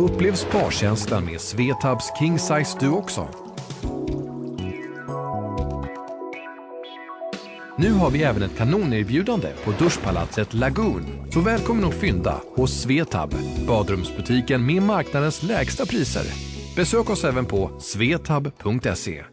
Upplev sparkänslan med Svetabs King Size du också. Nu har vi även ett kanonerbjudande på duschpalatset Lagoon. Så välkommen att fynda hos Svetab, badrumsbutiken med marknadens lägsta priser. Besök oss även på svetab.se.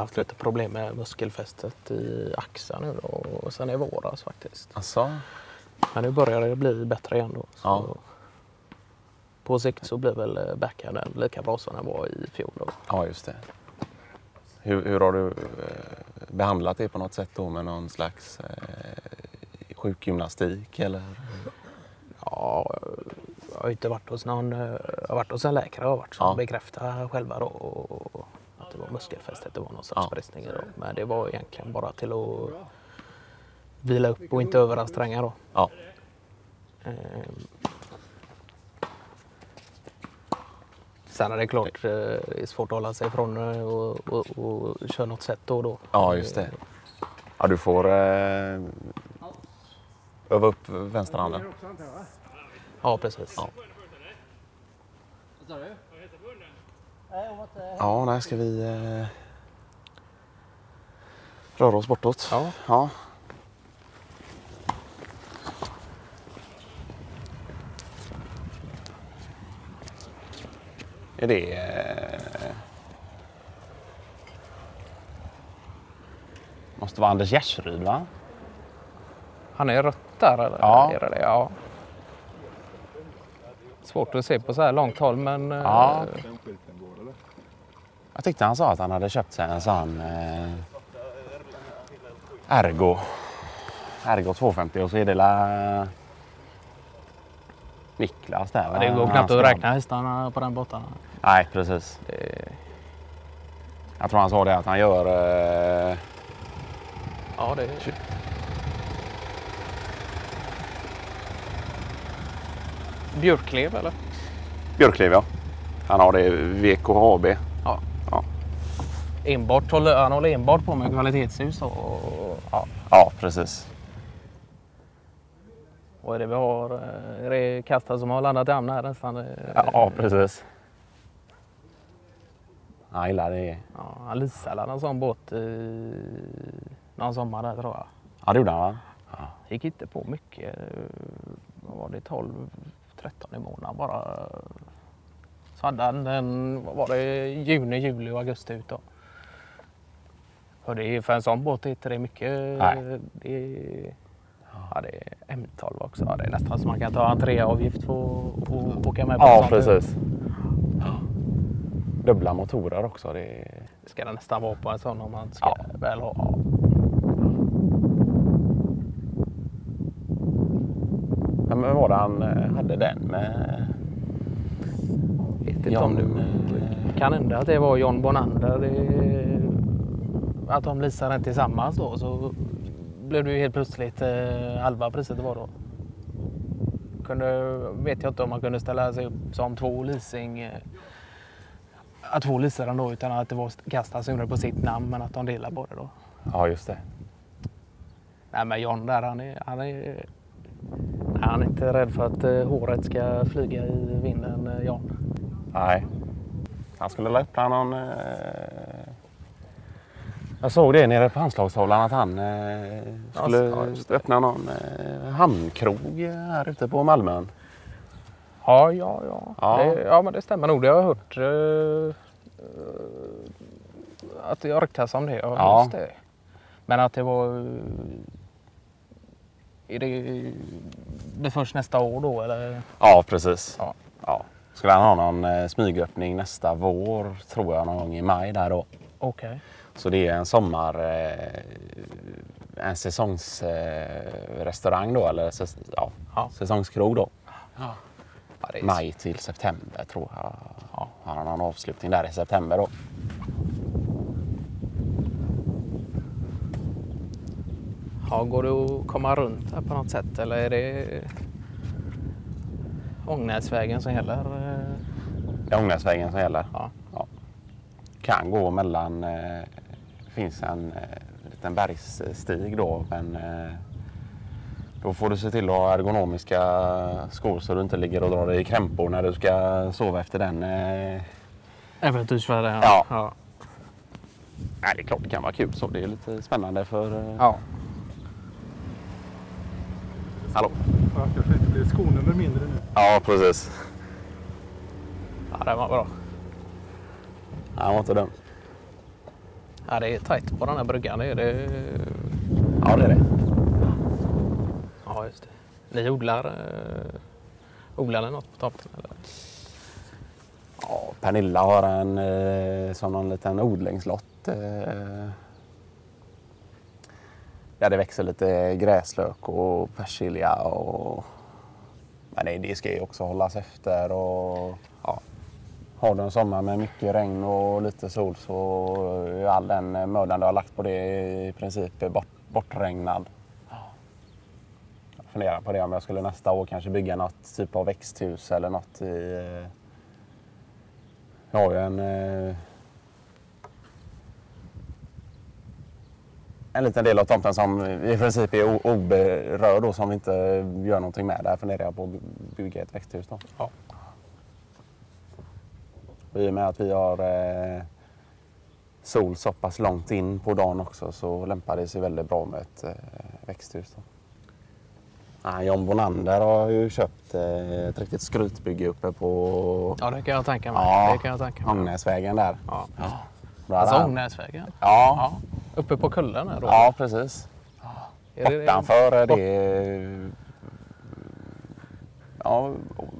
haft lite problem med muskelfästet i axeln nu då, och sen i våras faktiskt. Alltså, Men nu börjar det bli bättre igen då. Så Ja. På sikt så blir väl backenden lika bra som den var i fjol. Då. ja just det. Hur, hur har du eh, behandlat det på något sätt då med någon slags eh, sjukgymnastik eller? Ja, jag har inte varit hos någon, eh, jag har varit hos en läkare och varit som Ja. bekräftar själva då och att det var muskelfästet, det var någon sorts Ja. bristning då. Men det var egentligen bara till att vila upp och inte överanstränga då. Ja, Ehm. Sen är det klart, eh, det är svårt att hålla sig ifrån det och, och, och köra något sätt då och då. ja just det. Ja, du får eh, öva upp vänsterhanden. Ja, precis. Ja. Ja, när ska vi eh, röra oss bortåt? Ja. ja. Är det... Eh, måste vara Anders Gärsryd, va? Han är rött där eller? Ja. Är det det? ja. Svårt att se på så här långt håll men eh, Ja. Jag tyckte han sa att han hade köpt sig en sån eh, Ergo. Ergo 250 och så är det la Niklas där. va? det går knappt att räkna hästarna på den båten. Nej, precis. Det, Jag tror han sa det att han gör eh, ja, det, Björklev eller? Björkliv, ja. Han har det VKHB. Ja. Ja. Enbart håller, han håller enbart på med kvalitetshus och, och ja. Ja, precis. Vad är det vi har? Eh, Är det Kasta som har landat i hamn här nästan? Eh, Ja, precis. Han gillar det. Ja, han leasade en sån båt i någon sommar där tror jag. Ja, det gjorde han va? Gick inte på mycket. Vad var det? 12, 13 i månaden bara. Så hade han en, vad var det, juni, juli och augusti ut då. Och det är, för en sån båt är inte det mycket. Nej. Det är, ja, det är M12 också. Ja, det är nästan så man kan ta entréavgift för att åka med på Ja, precis. Dubbla motorer också. Det är... Ska det nästan vara på en sån om man ska Ja. väl ha. Ja. Men var det han eh, hade den med? vet inte John, om det kan hända att det var John Bonander. Det, att de leasade den tillsammans då så blev det ju helt plötsligt eh, halva priset det var då. Kunde, vet jag inte om man kunde ställa sig upp som två leasing eh, att två leasade den då utan att det var Kasta som gjorde det på sitt namn men att de delade på det då. Ja, just det. Nej men John där han är, han är, han är inte rädd för att eh, håret ska flyga i vinden eh, John. Nej. Han skulle öppna någon... Eh... Jag såg det nere på handslagstavlan att han eh, skulle Ja, öppna någon eh, hamnkrog här ute på Malmön. Ja, ja, ja. Ja. Det, ja men det stämmer nog. Det har jag hört. eh, eh, att det har ryktats om det. Ja. Just det. Men att det var... eh, Är det, det först nästa år då eller? Ja, precis. Ja. Ja. Skulle han ha någon eh, smygöppning nästa vår, tror jag, någon gång i maj där då. Okej. Så det är en sommar... Eh, en säsongsrestaurang då, eller säs, ja, ja. säsongskrog då. Ja. Maj till september tror jag. Ja. Han har någon avslutning där i september då. Ja, går det att komma runt här på något sätt eller är det Ångnäsvägen som gäller? Det är Ångnäsvägen som gäller. Ja. ja. Kan gå mellan eh, finns en eh, liten bergsstig då men eh, då får du se till att ha ergonomiska skor så du inte ligger och drar dig i krämpor när du ska sova efter den. Eh, Äventyrsfärden? Ja. ja. Nej, det är klart det kan vara kul så. Det är lite spännande för... Eh, ja. Hallå? Ja, kanske inte blir skonummer mindre nu. Ja, precis. Ja, det var bra. Han var inte dum. Ja, det är tajt på den här bryggan. Det är det. Ja, det är det. Ja, just det. Ni odlar, eh, odlar ni något på tomten? Eller? Ja, Pernilla har en eh, som någon liten odlingslott. Eh, där det växer lite gräslök och persilja. Och... Men det, det ska ju också hållas efter. Och, ja. Har du en sommar med mycket regn och lite sol så är all den mödan du har lagt på det i princip bort, bortregnad. Jag funderar på det om jag skulle nästa år kanske bygga något typ av växthus eller något i eh, jag har ju en... Eh, en liten del av tomten som i princip är oberörd då, som vi inte gör någonting med. Där funderar jag på att bygga ett växthus då. Ja. Och I och med att vi har eh, sol så pass långt in på dagen också så lämpar det sig väldigt bra med ett eh, växthus. Då. Ah, John Bonander har ju köpt eh, ett riktigt skrytbygge uppe på Ja, det kan jag tänka mig. Ja. Det kan jag tänka mig. Ångnäsvägen där. Ja. Hade Alltså Ångnäsvägen? Ja, Ja. Uppe på kullen här då? ja precis. Bortanför det... Ja,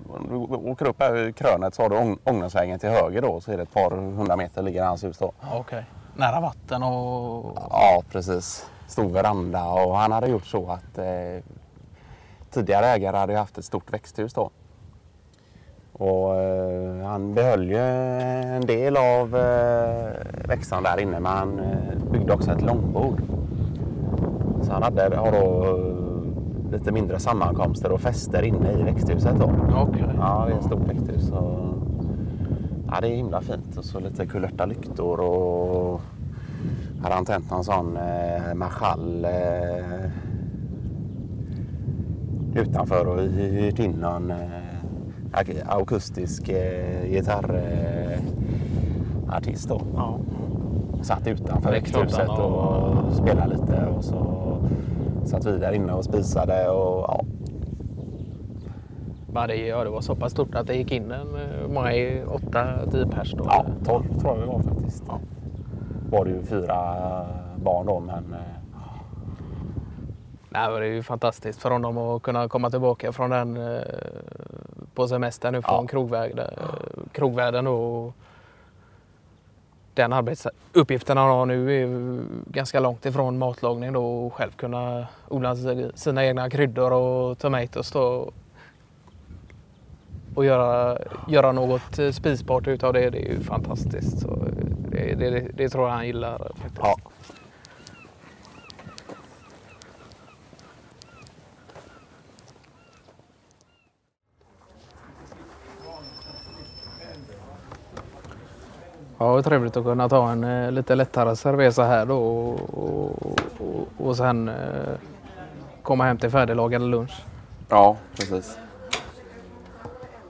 om du åker upp här i krönet så har du Ång- Ångnäsvägen till höger då så är det ett par hundra meter ligger hans hus då. Okej. Nära vatten och... Ja, precis. Stor veranda och han hade gjort så att eh, tidigare ägare hade haft ett stort växthus då. Och eh, han behöll ju en del av eh, växten där inne men han eh, byggde också ett långbord. Så han hade, har då lite mindre sammankomster och fester inne i växthuset då. Okej. Ja, det är ett stort växthus. Och... Ja, det är himla fint. Och så lite kulörta lyktor och hade han tänt någon sån eh, marschall eh, utanför och hyrt in någon eh, ak- akustisk eh, gitarrartist då. Ja. Satt utanför växthuset har- och spelade lite och så satt vi där inne och spisade och ja, det, ja, det var så pass stort att det gick in en, eh, många är åtta, tio pers då? Ja, eller? 12 tror jag vi var faktiskt. Ja. Var det ju fyra barn då, men eh, Nej, men det är ju fantastiskt för honom att kunna komma tillbaka från den eh, på semester nu från Ja. krogvärlden, krogvärlden och den arbetsuppgiften han har nu är ganska långt ifrån matlagning då och själv kunna odla sina egna kryddor och tomatoes då och göra, göra något spisbart utav det. Det är ju fantastiskt. Så det, det, det, det tror jag han gillar faktiskt. ja. Ja, det är trevligt att kunna ta en eh, lite lättare cerveza här då och, och, och, och sen eh, komma hem till färdiglagad lunch. ja, precis.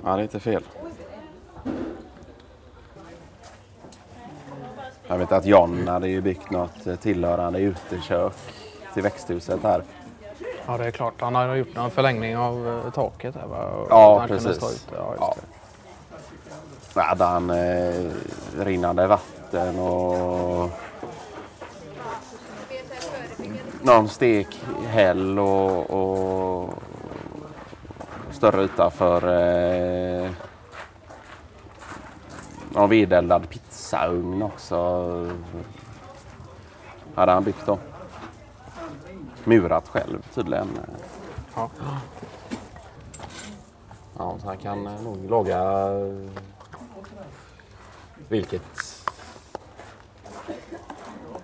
Ja, det är inte fel. Jag vet att John hade ju byggt något tillhörande utekök till växthuset här. Ja, det är klart. Han har gjort en förlängning av eh, taket här va? Och Ja, han kunde precis. stå ute. Ja, just Ja. det. Radan, hade han eh, rinnande vatten och någon stekhäll och, och större yta för eh, någon vedeldad pizzaugn också. Hade han byggt då. Murat själv tydligen. Ja. Ja, så han kan eh, nog laga eh, vilket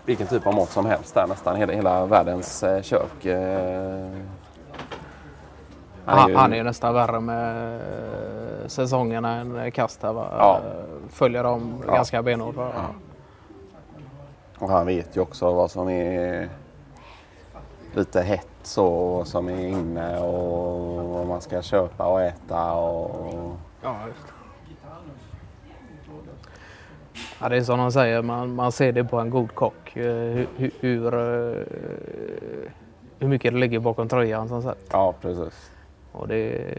vilken typ av mat som helst där nästan. Hela, hela världens eh, kök. Eh. Han är, ju... han är nästan värre med eh, säsongerna än Kasta. Va? Ja. Följer dem Ja. ganska benhårt. Ja. Och han vet ju också vad som är lite hett så, som är inne och vad man ska köpa och äta. Och... Ja, just det. Ja, det är som de säger, man, man ser det på en god kock. eh, Hur, hur, hur, eh, hur mycket det ligger bakom tröjan som sagt. Ja, precis. Och det,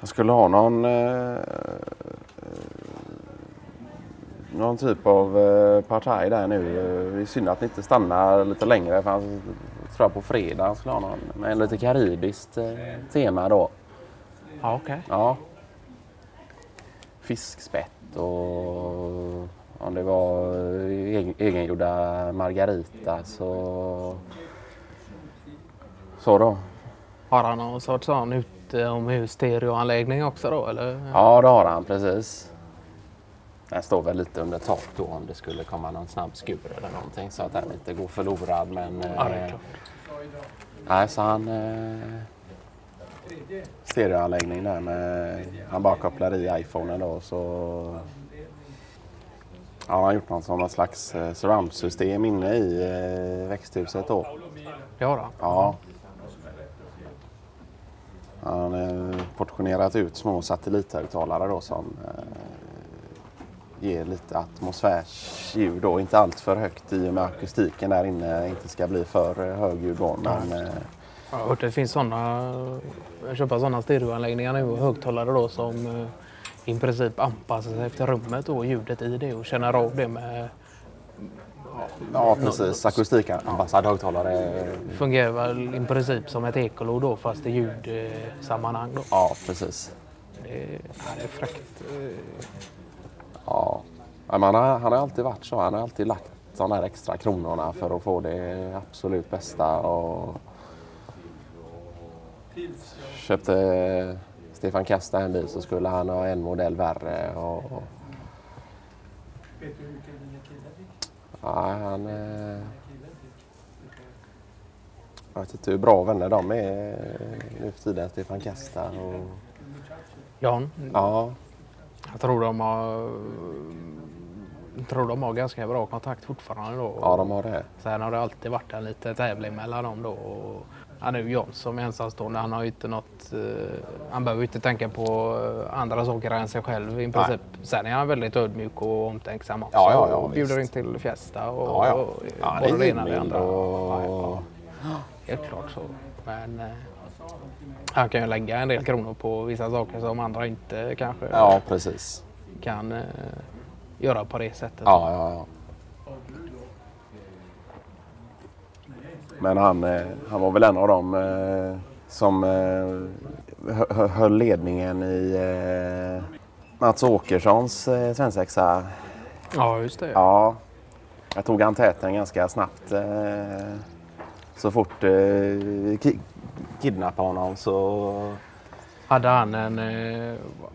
Jag skulle ha någon, eh, någon typ av eh, partaj där nu. Det är synd att ni inte stannar lite längre. För han, tror jag på fredag skulle ha någon med lite karibiskt eh, tema då. ja, okej. Ja. Fiskspett och om det var egen, egengjorda margarita så... Så då. Har han någon sorts sån utomhus stereoanläggning också då eller? Ja, det har han precis. Den står väl lite under tak då om det skulle komma någon snabb skur eller någonting så att den inte går förlorad. Men, Ja, det är eh, klart. Nej, så han... Eh, stereoanläggning där med... Han bara kopplar i iPhonen då så... Ja, han har gjort någon som någon slags eh, surroundsystem inne i eh, växthuset då. Det har han. Ja. Han har eh, portionerat ut små satellithögtalare då som ger lite atmosfärsljud då. Inte allt för högt i och med akustiken där inne inte ska bli för högljudd då. Men, Jag har hört det finns sådana, köper sådana stereoanläggningar nu och högtalare då som eh, i princip anpassar sig efter rummet och ljudet i det och känner av det med ja, precis. Akustikanpassad högtalare. fungerar väl i princip som ett ekolod då fast i ljudsammanhang då. Ja, precis. Det, ja, det är fräckt. Ja. Men han, har, han har alltid varit så. Han har alltid lagt de här extra kronorna för att få det absolut bästa. Och köpte Stefan Kasta en bil så skulle han ha en modell värre. Och, ja, han, eh, jag vet inte hur bra vänner de är nu för tiden, Stefan Kasta. Och, Jan, ja, jag tror de har jag tror de har ganska bra kontakt fortfarande då. ja, de har det. Sen har det alltid varit en liten tävling mellan dem då. Och han är ju som är ensamstående. Han har inte något... eh, han behöver inte tänka på eh, andra saker än sig själv i princip. Sen är han väldigt ödmjuk och omtänksam också. Ja, ja, ja, och bjuder in till Fiesta och, Ja, ja. och Ja, både det ena och det andra. och... Ja. Helt klart så. Men eh, han kan ju lägga en del kronor på vissa saker som andra inte kanske Ja, precis. kan eh, göra på det sättet. Ja, ja, ja. Men han, eh, han var väl en av dem eh, som eh, hö- hö- höll ledningen i Mats Åkerssons svensexa. ja just det. Ja, jag tog han täten ganska snabbt. Så fort ki- kidnappade honom så... Hade han en,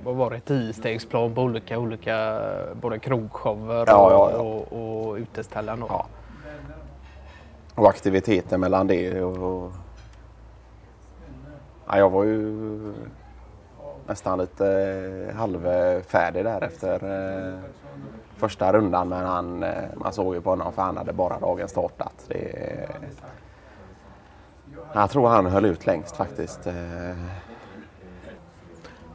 vad var det, tiostegsplan på olika, olika både krogshower Ja, ja, ja. och, och, och uteställen? Ja. Och aktiviteten mellan det och... Ja, jag var ju nästan lite halvfärdig där efter eh, första rundan. Men han, eh, man såg ju på honom för han hade bara dagen startat. Det, jag tror han höll ut längst faktiskt. Eh.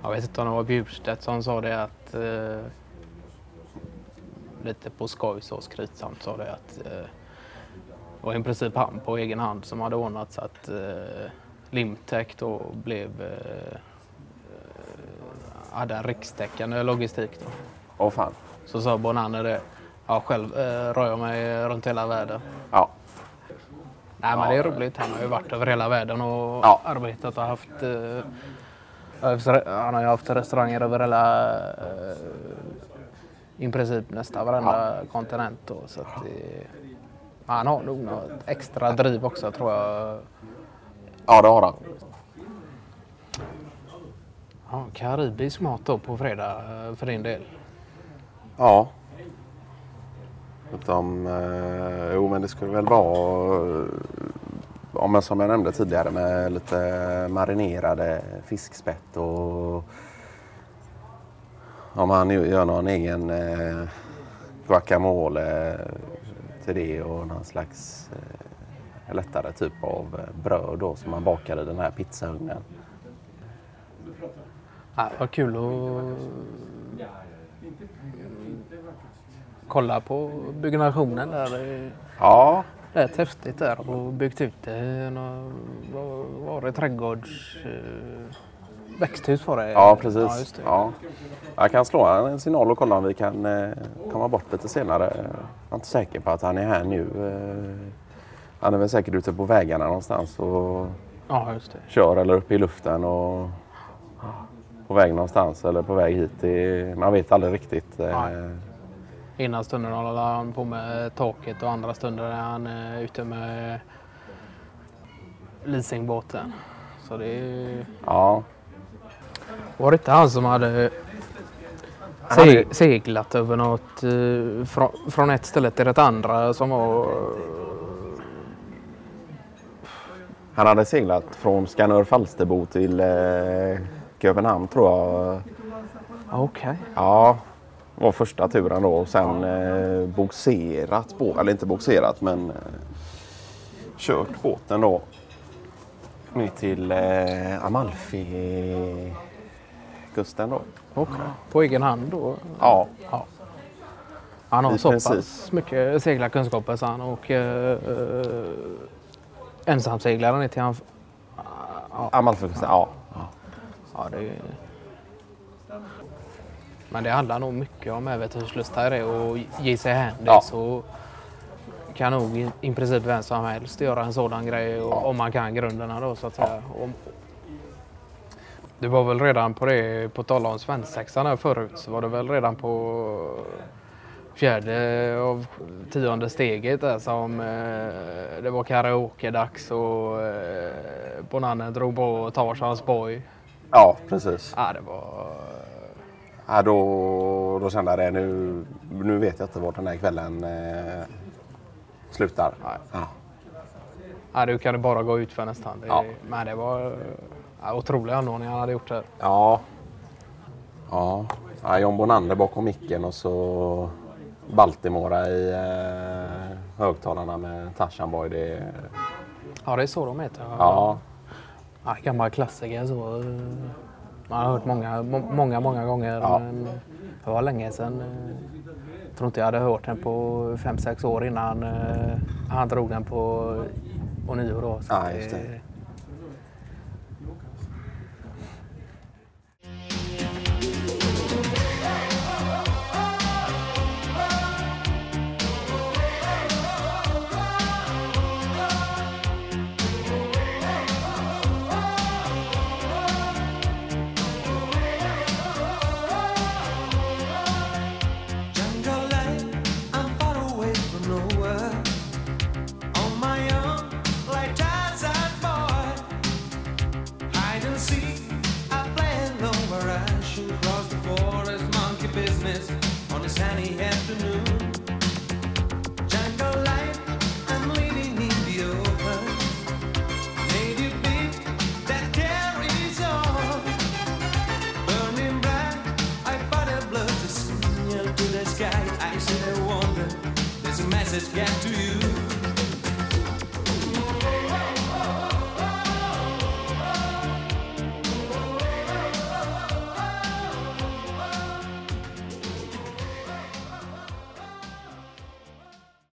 Jag vet inte om det var Bjurstedt som sa det att eh, lite på skoj så skrytsamt sa det att eh, det var i princip han på egen hand som hade ordnat så att eh, Limtech då blev eh, hade en rikstäckande logistik. Då. Åh fan. Så sa Bonander det. Ja, själv eh, rör jag mig runt hela världen. Ja, Nej, men det är roligt. Han har ju varit över hela världen och Ja. arbetat och haft... Eh, han har ju haft restauranger över hela... Eh, I princip nästan varenda kontinent. Då, så att det, han har nog något extra driv också tror jag. ja det har han. Ja, karibisk mat då på fredag eh, för din del. Ja. Utom, eh, jo men det skulle väl vara, eh, om jag, som jag nämnde tidigare, med lite marinerade fiskspett och om han gör någon egen eh, guacamole till det och någon slags eh, lättare typ av eh, bröd då som man bakar i den här pizzaugnen. Ja, vad kul att kolla på byggnationen där. Det är Ja, rätt häftigt där och byggt ut det. Var det? Trädgårds... Växthus var det? ja precis. Ja. Ja. Jag kan slå en signal och kolla om vi kan eh, komma bort lite senare. Jag är inte säker på att han är här nu. Eh, han är väl säkert ute på vägarna någonstans och ja, kör eller uppe i luften och på väg någonstans eller på väg hit. Det, man vet aldrig riktigt. eh, Nej. Ena stunden håller han på med taket och andra stunder är han ute med leasingbåten. Så det är... Ja, Var det inte han som hade Han hade- se- seglat över något eh, från, från ett ställe till ett andra som var... han hade seglat från Skanör Falsterbo till eh, Köpenhamn tror jag. Okej. Ja, var första turen då och sen eh, bogserat på, eller inte bogserat men eh, kört båten då ner till eh, Amalfi-kusten då. Okej. På egen hand då? Ja, Ja. Han har I så pass princip. mycket seglarkunskaper så han åker uh, ensamseglare ner till han... Amalfikusten, ja. Ja, det... Men det handlar nog mycket om äventyrslust här är och ge sig hän det Ja. så kan nog i, i princip vem som helst göra en sådan grej och, om man kan grunderna då så att säga. Om, du var väl redan på det, på tal om svensexan här förut, så var det väl redan på fjärde av tionde steget där som eh, det var karaoke-dags och eh, Bonannen drog på Tarzans boy. Ja, precis. Ja, det var... Ja, då, då kände jag det. Nu, nu vet jag inte var den här kvällen eh, slutar. Ja. Ja, du kan bara gå ut för nästan. Det, Ja. Men det var ja, otroliga anordningar han hade gjort där. Ja. Ja. ja John Bonander bakom micken och så Baltimora i eh, högtalarna med Tarzan Boy. Det, Ja, det är så de heter. ja. Ja, gammal klassiker så. Man har hört många, må- många, många gånger. Ja. Det var länge sedan. eh, Jag tror inte jag hade hört den på fem sex år innan eh, han drog den på ånyo då. Så Ja, just det.